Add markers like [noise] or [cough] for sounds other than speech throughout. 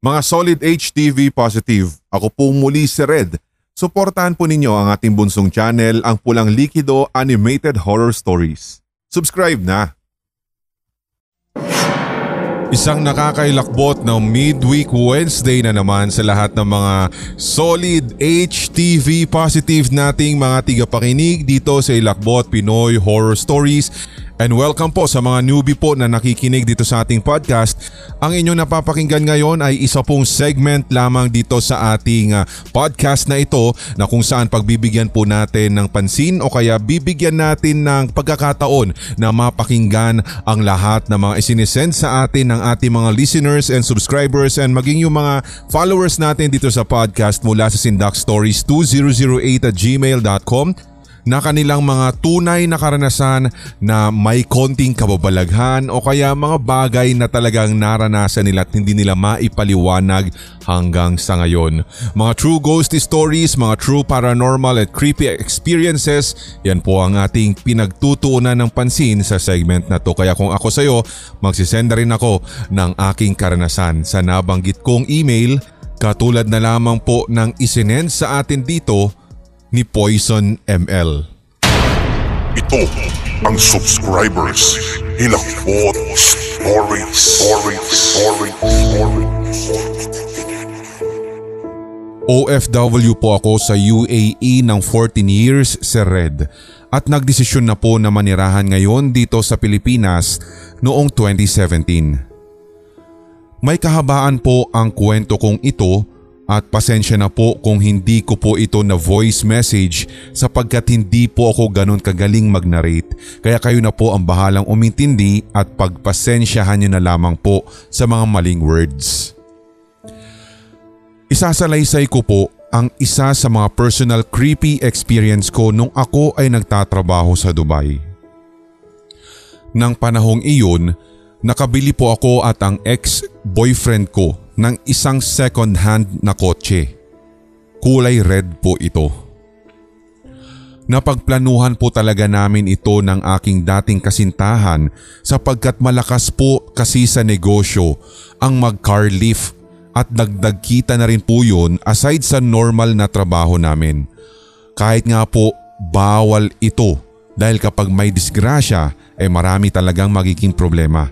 Mga solid HTV positive, ako po muli si Red. Suportahan po ninyo ang ating bunsong channel, ang Pulang Likido Animated Horror Stories. Subscribe na! Isang nakakailakbot na midweek Wednesday na naman sa lahat ng mga solid HTV positive nating mga tigapakinig dito sa Ilakbot Pinoy Horror Stories And welcome po sa mga newbie po na nakikinig dito sa ating podcast. Ang inyong napapakinggan ngayon ay isa pong segment lamang dito sa ating uh, podcast na ito na kung saan pagbibigyan po natin ng pansin o kaya bibigyan natin ng pagkakataon na mapakinggan ang lahat ng mga isinisend sa atin ng ating mga listeners and subscribers and maging yung mga followers natin dito sa podcast mula sa Sindak Stories 2008 at gmail.com na kanilang mga tunay na karanasan na may konting kababalaghan o kaya mga bagay na talagang naranasan nila at hindi nila maipaliwanag hanggang sa ngayon. Mga true ghost stories, mga true paranormal at creepy experiences, yan po ang ating pinagtutuunan ng pansin sa segment na to. Kaya kung ako sa iyo, magsisenda rin ako ng aking karanasan sa nabanggit kong email Katulad na lamang po ng isinend sa atin dito ni Poison ML. Ito ang subscribers Hilakbot Stories Stories Stories OFW po ako sa UAE ng 14 years sa Red at nagdesisyon na po na manirahan ngayon dito sa Pilipinas noong 2017. May kahabaan po ang kwento kong ito at pasensya na po kung hindi ko po ito na voice message sapagkat hindi po ako ganun kagaling mag-narrate kaya kayo na po ang bahalang umintindi at pagpasensyahan nyo na lamang po sa mga maling words. Isasalaysay ko po ang isa sa mga personal creepy experience ko nung ako ay nagtatrabaho sa Dubai. Nang panahong iyon, nakabili po ako at ang ex-boyfriend ko ng isang second hand na kotse. Kulay red po ito. Napagplanuhan po talaga namin ito ng aking dating kasintahan sapagkat malakas po kasi sa negosyo ang mag-car lift at dagdag kita na rin po yun aside sa normal na trabaho namin. Kahit nga po bawal ito dahil kapag may disgrasya ay eh marami talagang magiging problema.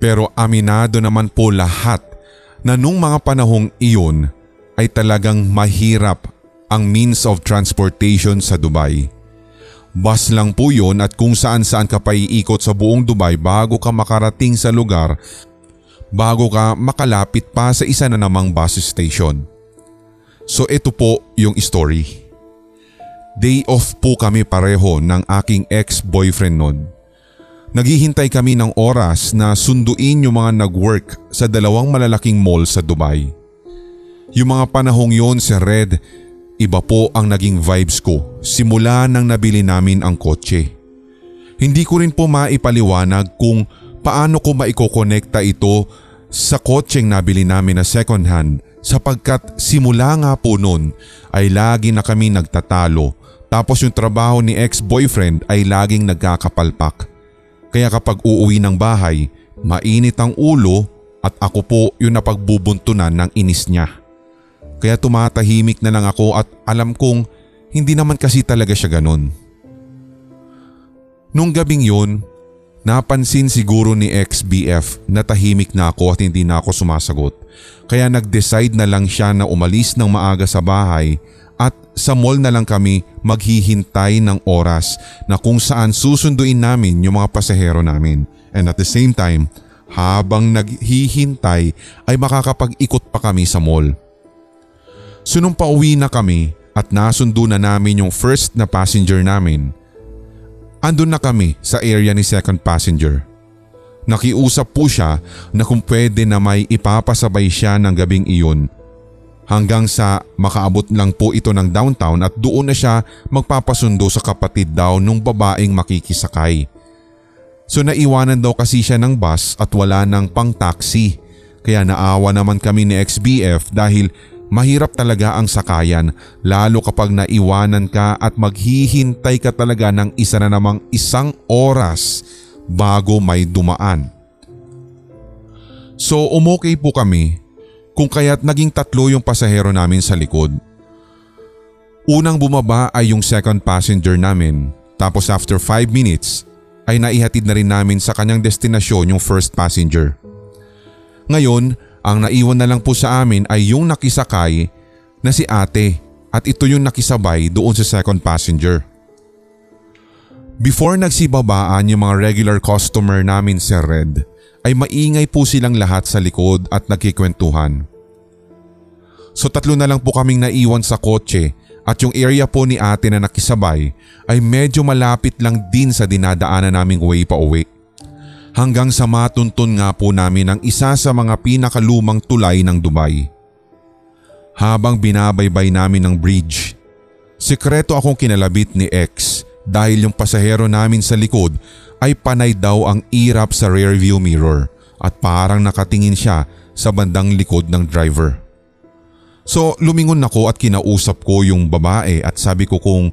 Pero aminado naman po lahat na nung mga panahong iyon ay talagang mahirap ang means of transportation sa Dubai. Bus lang po yun at kung saan saan ka pa iikot sa buong Dubai bago ka makarating sa lugar bago ka makalapit pa sa isa na namang bus station. So ito po yung story. Day off po kami pareho ng aking ex-boyfriend noon. Naghihintay kami ng oras na sunduin yung mga nag-work sa dalawang malalaking mall sa Dubai. Yung mga panahong yon si Red, iba po ang naging vibes ko simula nang nabili namin ang kotse. Hindi ko rin po maipaliwanag kung paano ko maikokonekta ito sa kotseng nabili namin na second hand sapagkat simula nga po noon ay lagi na kami nagtatalo tapos yung trabaho ni ex-boyfriend ay laging nagkakapalpak. Kaya kapag uuwi ng bahay, mainit ang ulo at ako po yung napagbubuntunan ng inis niya. Kaya tumatahimik na lang ako at alam kong hindi naman kasi talaga siya ganun. Nung gabing yun, napansin siguro ni ex-BF na tahimik na ako at hindi na ako sumasagot. Kaya nag-decide na lang siya na umalis ng maaga sa bahay sa mall na lang kami maghihintay ng oras na kung saan susunduin namin yung mga pasahero namin. And at the same time, habang naghihintay ay makakapag-ikot pa kami sa mall. So nung pauwi na kami at nasundo na namin yung first na passenger namin, andun na kami sa area ni second passenger. Nakiusap po siya na kung pwede na may ipapasabay siya ng gabing iyon hanggang sa makaabot lang po ito ng downtown at doon na siya magpapasundo sa kapatid daw nung babaeng makikisakay. So naiwanan daw kasi siya ng bus at wala ng pang taxi kaya naawa naman kami ni XBF dahil mahirap talaga ang sakayan lalo kapag naiwanan ka at maghihintay ka talaga ng isa na namang isang oras bago may dumaan. So umokay po kami kung kaya't naging tatlo yung pasahero namin sa likod. Unang bumaba ay yung second passenger namin tapos after 5 minutes ay naihatid na rin namin sa kanyang destinasyon yung first passenger. Ngayon, ang naiwan na lang po sa amin ay yung nakisakay na si ate at ito yung nakisabay doon sa second passenger. Before nagsibabaan yung mga regular customer namin Sir Red, ay maingay po silang lahat sa likod at nagkikwentuhan. So tatlo na lang po kaming naiwan sa kotse at yung area po ni ate na nakisabay ay medyo malapit lang din sa dinadaanan naming way pa uwi. Hanggang sa matuntun nga po namin ang isa sa mga pinakalumang tulay ng Dubai. Habang binabaybay namin ng bridge, sekreto akong kinalabit ni X dahil yung pasahero namin sa likod ay panay daw ang irap sa rearview mirror at parang nakatingin siya sa bandang likod ng driver. So lumingon ako at kinausap ko yung babae at sabi ko kung,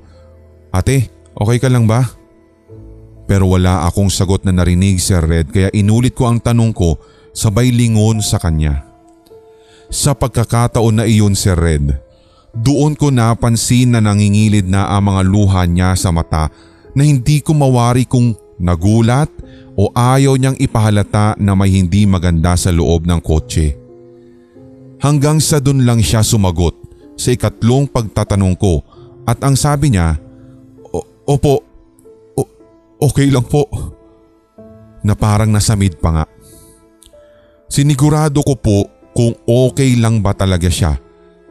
Ate, okay ka lang ba? Pero wala akong sagot na narinig Sir Red kaya inulit ko ang tanong ko sabay lingon sa kanya. Sa pagkakataon na iyon Sir Red, doon ko napansin na nangingilid na ang mga luha niya sa mata na hindi ko mawari kung nagulat o ayaw niyang ipahalata na may hindi maganda sa loob ng kotse. Hanggang sa dun lang siya sumagot sa ikatlong pagtatanong ko at ang sabi niya, Opo, okay lang po. Na parang nasamid pa nga. Sinigurado ko po kung okay lang ba talaga siya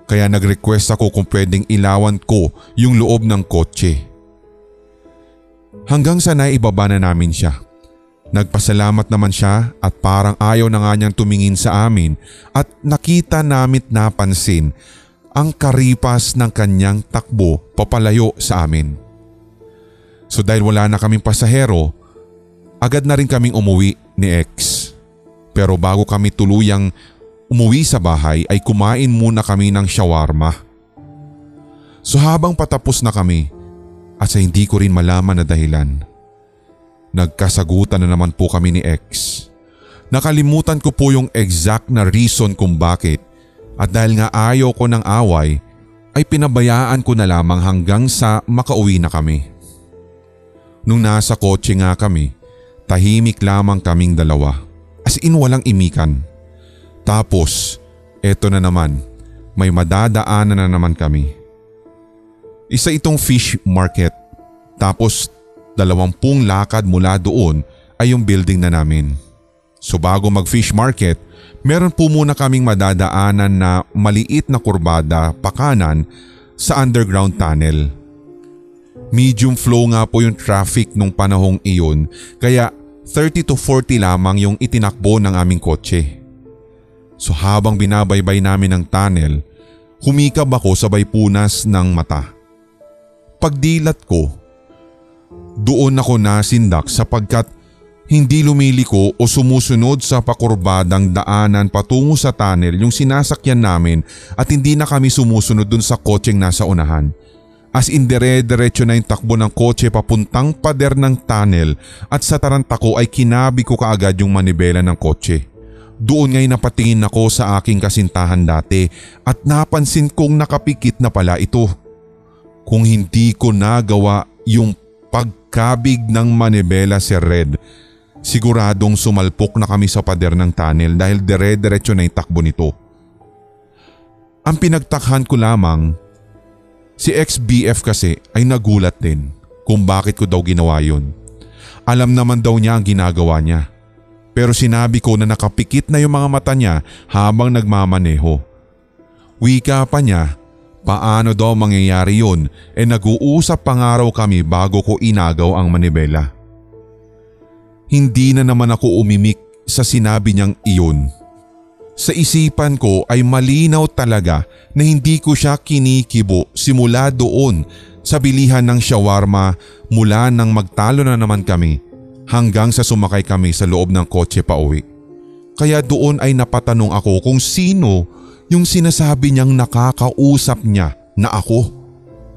kaya nag-request ako kung pwedeng ilawan ko yung loob ng kotse. Hanggang sa naibaba na namin siya. Nagpasalamat naman siya at parang ayaw na nga niyang tumingin sa amin at nakita namit napansin ang karipas ng kanyang takbo papalayo sa amin. So dahil wala na kaming pasahero, agad na rin kaming umuwi ni X. Pero bago kami tuluyang umuwi sa bahay ay kumain muna kami ng shawarma. So habang patapos na kami at sa hindi ko rin malaman na dahilan, nagkasagutan na naman po kami ni X. Nakalimutan ko po yung exact na reason kung bakit at dahil nga ayaw ko ng away ay pinabayaan ko na lamang hanggang sa makauwi na kami. Nung nasa kotse nga kami, tahimik lamang kaming dalawa. As in walang imikan. Tapos, eto na naman, may madadaanan na naman kami. Isa itong fish market. Tapos dalawampung lakad mula doon ay yung building na namin. So bago mag fish market, meron po muna kaming madadaanan na maliit na kurbada pakanan sa underground tunnel. Medium flow nga po yung traffic nung panahong iyon kaya 30 to 40 lamang yung itinakbo ng aming kotse. So habang binabaybay namin ang tunnel, humikab ako sabay punas ng mata. Pagdilat ko, doon ako nasindak sapagkat hindi lumiliko o sumusunod sa pakurbadang daanan patungo sa tunnel yung sinasakyan namin at hindi na kami sumusunod dun sa kotseng nasa unahan. As in dire-diretso na yung takbo ng kotse papuntang pader ng tunnel at sa taranta ko ay kinabi ko kaagad yung manibela ng kotse. Doon ngay napatingin ako sa aking kasintahan dati at napansin kong nakapikit na pala ito. Kung hindi ko nagawa yung pagkabig ng manibela si Red, siguradong sumalpok na kami sa pader ng tunnel dahil dire-diretso na yung takbo nito. Ang pinagtakhan ko lamang, si XBF kasi ay nagulat din kung bakit ko daw ginawa yun. Alam naman daw niya ang ginagawa niya. Pero sinabi ko na nakapikit na yung mga mata niya habang nagmamaneho. Wika pa niya Paano daw mangyayari yun e nag-uusap pa nga raw kami bago ko inagaw ang manibela. Hindi na naman ako umimik sa sinabi niyang iyon. Sa isipan ko ay malinaw talaga na hindi ko siya kinikibo simula doon sa bilihan ng shawarma mula nang magtalo na naman kami hanggang sa sumakay kami sa loob ng kotse pa uwi. Kaya doon ay napatanong ako kung sino yung sinasabi niyang nakakausap niya na ako.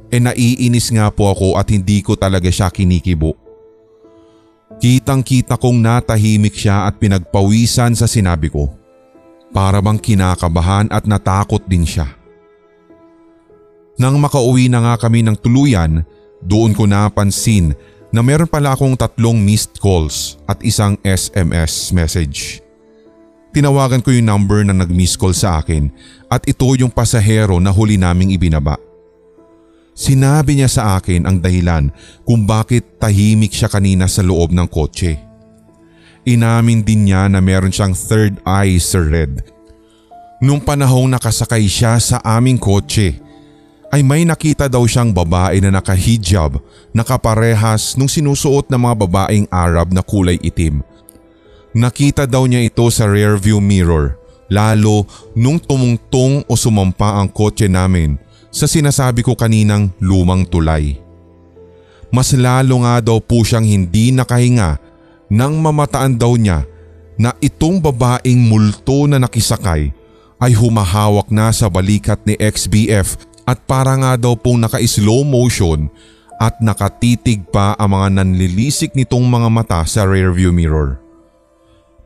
E naiinis nga po ako at hindi ko talaga siya kinikibo. Kitang kita kong natahimik siya at pinagpawisan sa sinabi ko. Para bang kinakabahan at natakot din siya. Nang makauwi na nga kami ng tuluyan, doon ko napansin na meron pala akong tatlong missed calls at isang SMS message. Tinawagan ko yung number na nag-miss call sa akin at ito yung pasahero na huli naming ibinaba. Sinabi niya sa akin ang dahilan kung bakit tahimik siya kanina sa loob ng kotse. Inamin din niya na meron siyang third eye Sir Red. Nung panahong nakasakay siya sa aming kotse ay may nakita daw siyang babae na nakahijab na kaparehas nung sinusuot ng mga babaeng Arab na kulay itim. Nakita daw niya ito sa rearview mirror lalo nung tumungtong o sumampa ang kotse namin sa sinasabi ko kaninang lumang tulay. Mas lalo nga daw po siyang hindi nakahinga nang mamataan daw niya na itong babaeng multo na nakisakay ay humahawak na sa balikat ni XBF at para nga daw pong naka-slow motion at nakatitig pa ang mga nanlilisik nitong mga mata sa rearview mirror.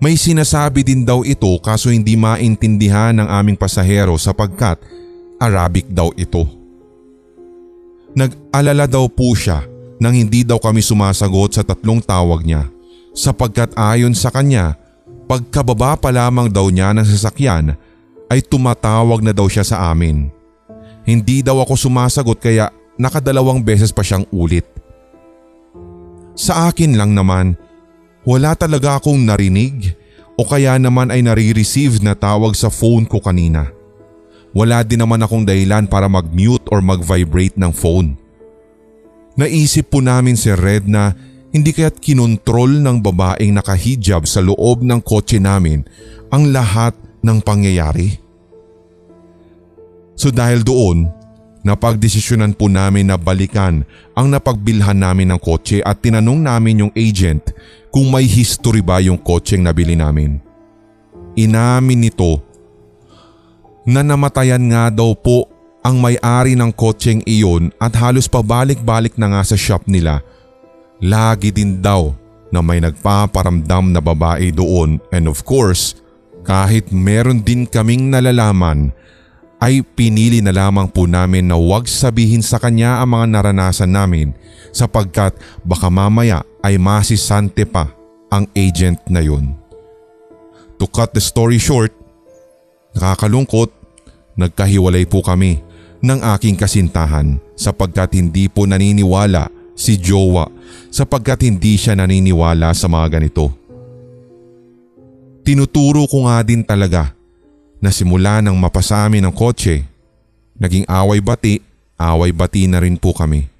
May sinasabi din daw ito kaso hindi maintindihan ng aming pasahero sapagkat Arabic daw ito. Nag-alala daw po siya nang hindi daw kami sumasagot sa tatlong tawag niya sapagkat ayon sa kanya pagkababa pa lamang daw niya ng sasakyan ay tumatawag na daw siya sa amin. Hindi daw ako sumasagot kaya nakadalawang beses pa siyang ulit. Sa akin lang naman, wala talaga akong narinig o kaya naman ay nare-receive na tawag sa phone ko kanina. Wala din naman akong dahilan para mag-mute or mag-vibrate ng phone. Naisip po namin si Red na hindi kaya't kinontrol ng babaeng nakahijab sa loob ng kotse namin ang lahat ng pangyayari. So dahil doon, napagdesisyonan po namin na balikan ang napagbilhan namin ng kotse at tinanong namin yung agent kung may history ba yung kotseng nabili namin. Inamin nito na namatayan nga daw po ang may-ari ng kotseng iyon at halos pabalik-balik na nga sa shop nila. Lagi din daw na may nagpaparamdam na babae doon and of course kahit meron din kaming nalalaman ay pinili na lamang po namin na huwag sabihin sa kanya ang mga naranasan namin sapagkat baka mamaya ay masisante pa ang agent na yun. To cut the story short, nakakalungkot, nagkahiwalay po kami ng aking kasintahan sapagkat hindi po naniniwala si Jowa sapagkat hindi siya naniniwala sa mga ganito. Tinuturo ko nga din talaga na simula nang mapasami ng kotse, naging away-bati, away-bati na rin po kami.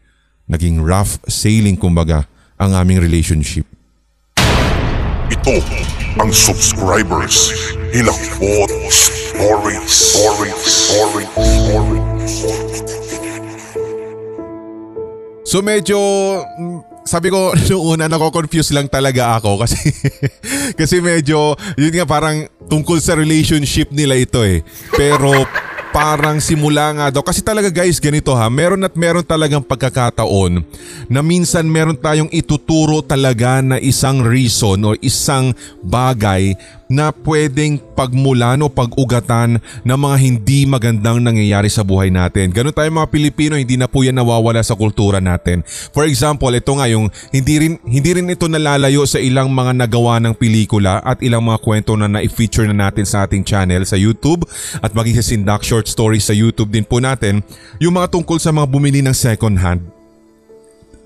Naging rough sailing kumbaga ang aming relationship. Ito ang subscribers Hilakbot Stories Stories Stories Stories So medyo sabi ko [laughs] noong una nako-confuse lang talaga ako [laughs] kasi kasi medyo yun nga parang tungkol sa relationship nila ito eh. Pero parang simula nga daw. Kasi talaga guys, ganito ha, meron at meron talagang pagkakataon na minsan meron tayong ituturo talaga na isang reason o isang bagay na pwedeng pagmulan o pag-ugatan ng mga hindi magandang nangyayari sa buhay natin. Ganun tayo mga Pilipino, hindi na po yan nawawala sa kultura natin. For example, ito nga yung hindi rin, hindi rin ito nalalayo sa ilang mga nagawa ng pelikula at ilang mga kwento na na-feature na natin sa ating channel sa YouTube at maging sa Sindak Short Stories sa YouTube din po natin yung mga tungkol sa mga bumili ng second hand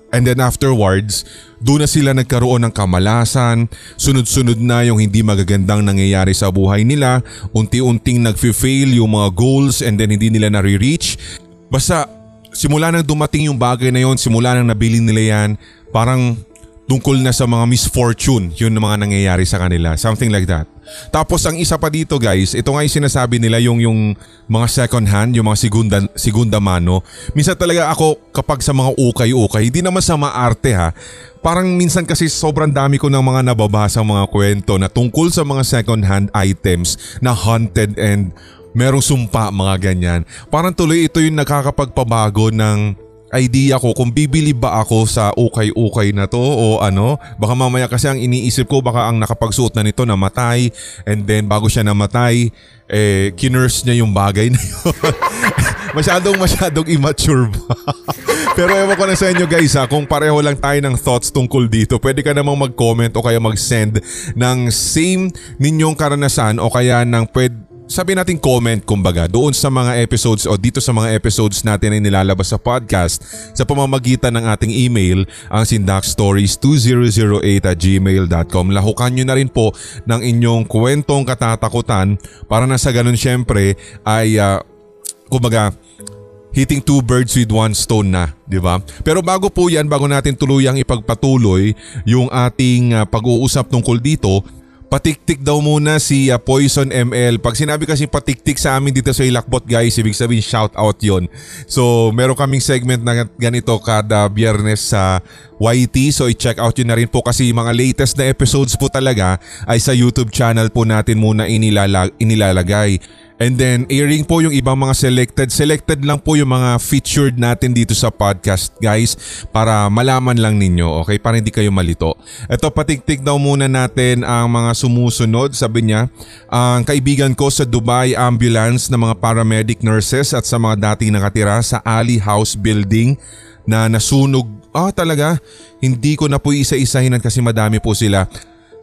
And then afterwards, doon na sila nagkaroon ng kamalasan, sunod-sunod na yung hindi magagandang nangyayari sa buhay nila, unti-unting nag-fail yung mga goals and then hindi nila nare-reach. Basta simula nang dumating yung bagay na yon, simula nang nabili nila yan, parang tungkol na sa mga misfortune yun mga nangyayari sa kanila. Something like that. Tapos ang isa pa dito guys, ito nga yung sinasabi nila yung, yung mga second hand, yung mga segunda, segunda mano. Minsan talaga ako kapag sa mga ukay-ukay, hindi naman sa maarte ha. Parang minsan kasi sobrang dami ko ng mga nababasang mga kwento na tungkol sa mga second hand items na haunted and merong sumpa mga ganyan. Parang tuloy ito yung nakakapagpabago ng idea ko kung bibili ba ako sa ukay-ukay na to o ano. Baka mamaya kasi ang iniisip ko baka ang nakapagsuot na nito namatay and then bago siya namatay, eh, kinurse niya yung bagay na yun. [laughs] masyadong masyadong immature ba? [laughs] Pero ewan ko na sa inyo guys ha, kung pareho lang tayo ng thoughts tungkol dito, pwede ka namang mag-comment o kaya mag-send ng same ninyong karanasan o kaya ng pwede sabi natin comment kumbaga doon sa mga episodes o dito sa mga episodes natin ay nilalabas sa podcast sa pamamagitan ng ating email ang sindakstories2008 at gmail.com. Lahukan nyo na rin po ng inyong kwentong katatakutan para na sa ganun syempre ay uh, kumbaga hitting two birds with one stone na, di ba? Pero bago po yan, bago natin tuluyang ipagpatuloy yung ating uh, pag-uusap tungkol dito, Patiktik daw muna si uh, Poison ML. Pag sinabi kasi patiktik sa amin dito sa Ilakbot guys, ibig sabihin shout out yon. So meron kaming segment na ganito kada biyernes sa YT. So i-check out yun na rin po kasi mga latest na episodes po talaga ay sa YouTube channel po natin muna inilalag- inilalagay. And then airing po yung ibang mga selected. Selected lang po yung mga featured natin dito sa podcast guys para malaman lang ninyo okay para hindi kayo malito. Ito patiktik daw muna natin ang mga sumusunod sabi niya ang kaibigan ko sa Dubai Ambulance na mga paramedic nurses at sa mga dating nakatira sa Ali House Building na nasunog. Ah talaga hindi ko na po isa-isahin kasi madami po sila.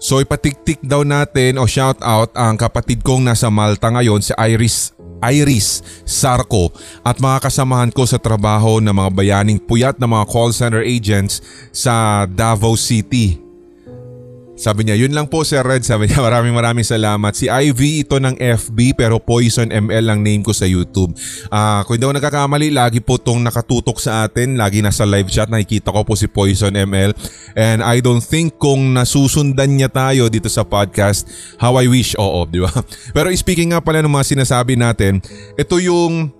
So ipatiktik daw natin o shout out ang kapatid kong nasa Malta ngayon si Iris Iris Sarko at mga kasamahan ko sa trabaho ng mga bayaning puyat na mga call center agents sa Davao City. Sabi niya, yun lang po Sir Red. Sabi niya, [laughs] maraming maraming salamat. Si Ivy ito ng FB pero Poison ML ang name ko sa YouTube. Uh, kung hindi ako nagkakamali, lagi po itong nakatutok sa atin. Lagi nasa live chat, nakikita ko po si Poison ML. And I don't think kung nasusundan niya tayo dito sa podcast, how I wish, oo, di ba? [laughs] Pero speaking nga pala ng mga sinasabi natin, ito yung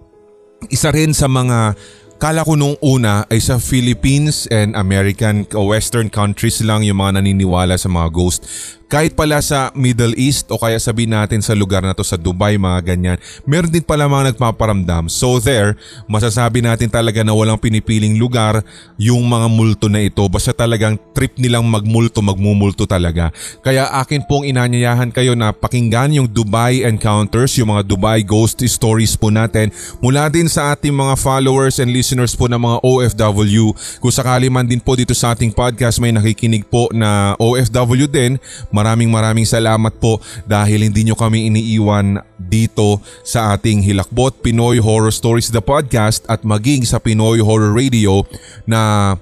isa rin sa mga Kala ko nung una ay sa Philippines and American o Western countries lang yung mga naniniwala sa mga ghost. Kahit pala sa Middle East o kaya sabihin natin sa lugar na to sa Dubai mga ganyan, meron din pala mga nagpaparamdam. So there, masasabi natin talaga na walang pinipiling lugar yung mga multo na ito. Basta talagang trip nilang magmulto, magmumulto talaga. Kaya akin pong inanyayahan kayo na pakinggan yung Dubai Encounters, yung mga Dubai Ghost Stories po natin mula din sa ating mga followers and listeners po ng mga OFW. Kung sakali man din po dito sa ating podcast may nakikinig po na OFW din, Maraming maraming salamat po dahil hindi nyo kami iniiwan dito sa ating Hilakbot Pinoy Horror Stories the podcast at maging sa Pinoy Horror Radio na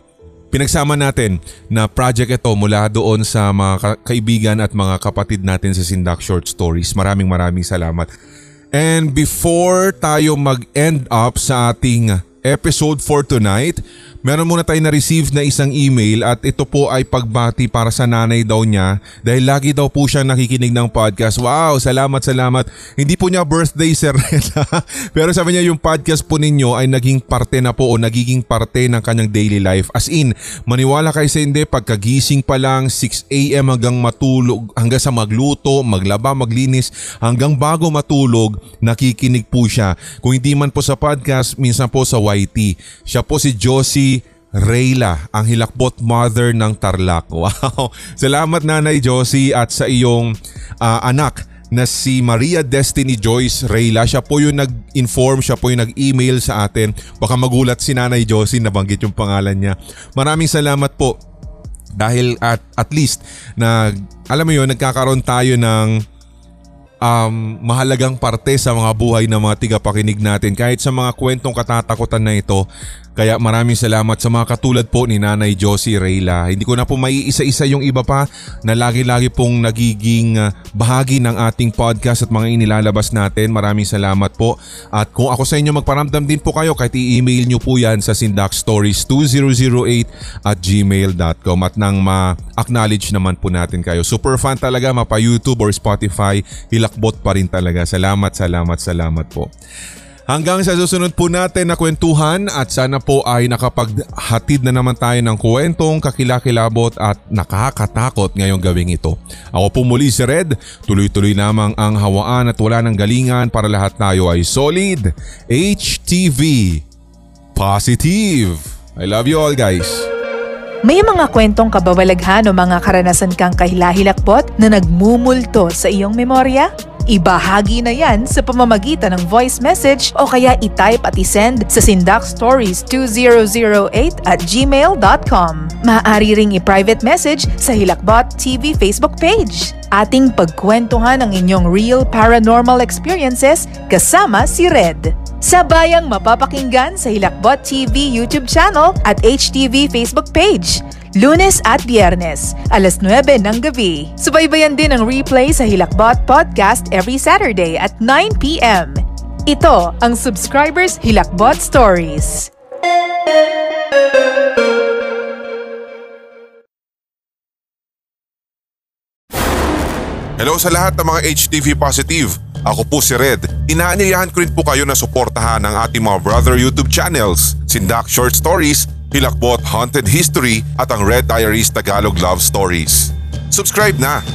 pinagsama natin na project ito mula doon sa mga kaibigan at mga kapatid natin sa Sindak Short Stories. Maraming maraming salamat. And before tayo mag-end up sa ating episode for tonight, Meron muna tayo na-receive na isang email at ito po ay pagbati para sa nanay daw niya dahil lagi daw po siya nakikinig ng podcast. Wow, salamat, salamat. Hindi po niya birthday, Sir Rela. [laughs] Pero sabi niya yung podcast po ninyo ay naging parte na po o nagiging parte ng kanyang daily life. As in, maniwala kayo sa hindi, pagkagising pa lang 6am hanggang matulog, hanggang sa magluto, maglaba, maglinis, hanggang bago matulog, nakikinig po siya. Kung hindi man po sa podcast, minsan po sa YT. Siya po si Josie Rayla, ang hilakbot mother ng Tarlac. [laughs] Wow! Salamat Nanay Josie at sa iyong uh, anak na si Maria Destiny Joyce Rayla. Siya po yung nag-inform, siya po yung nag-email sa atin. Baka magulat si Nanay Josie, nabanggit yung pangalan niya. Maraming salamat po dahil at, at least na alam mo yun, nagkakaroon tayo ng um, mahalagang parte sa mga buhay ng mga tigapakinig natin kahit sa mga kwentong katatakutan na ito kaya maraming salamat sa mga katulad po ni Nanay Josie Reyla. Hindi ko na po maiisa-isa yung iba pa na lagi-lagi pong nagiging ah, bahagi ng ating podcast at mga inilalabas natin. Maraming salamat po. At kung ako sa inyo magparamdam din po kayo kahit i-email nyo po yan sa sindakstories2008 at gmail.com at nang ma-acknowledge naman po natin kayo. Super fan talaga mapa YouTube or Spotify. Hilakbot pa rin talaga. Salamat, salamat, salamat po. Hanggang sa susunod po natin na kwentuhan at sana po ay nakapaghatid na naman tayo ng kwentong kakilakilabot at nakakatakot ngayong gawing ito. Ako po muli si Red, tuloy-tuloy namang ang hawaan at wala ng galingan para lahat tayo ay solid HTV positive. I love you all guys. May mga kwentong kabawalaghan o mga karanasan kang kahilahilakbot na nagmumulto sa iyong memorya? Ibahagi na yan sa pamamagitan ng voice message o kaya itype at isend sa sindakstories2008 at gmail.com. Maaari ring i-private message sa Hilakbot TV Facebook page. Ating pagkwentuhan ang inyong real paranormal experiences kasama si Red. Sabayang mapapakinggan sa Hilakbot TV YouTube channel at HTV Facebook page. Lunes at Biyernes, alas 9 ng gabi. Subaybayan din ang replay sa Hilakbot Podcast every Saturday at 9pm. Ito ang Subscribers Hilakbot Stories. Hello sa lahat ng mga HTV Positive. Ako po si Red. Inaanyayahan ko rin po kayo na suportahan ang ating mga brother YouTube channels, Sindak Short Stories, Hilakbot Haunted History at ang Red Diaries Tagalog Love Stories. Subscribe na!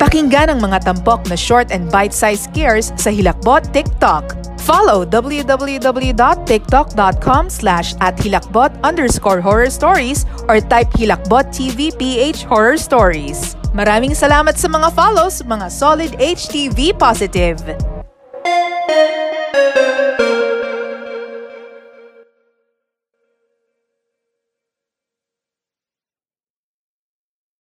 Pakinggan ang mga tampok na short and bite-sized scares sa Hilakbot TikTok. Follow www.tiktok.com slash at hilakbot underscore horror stories or type Hilakbot TV PH Horror Stories. Maraming salamat sa mga follows, mga solid HTV positive.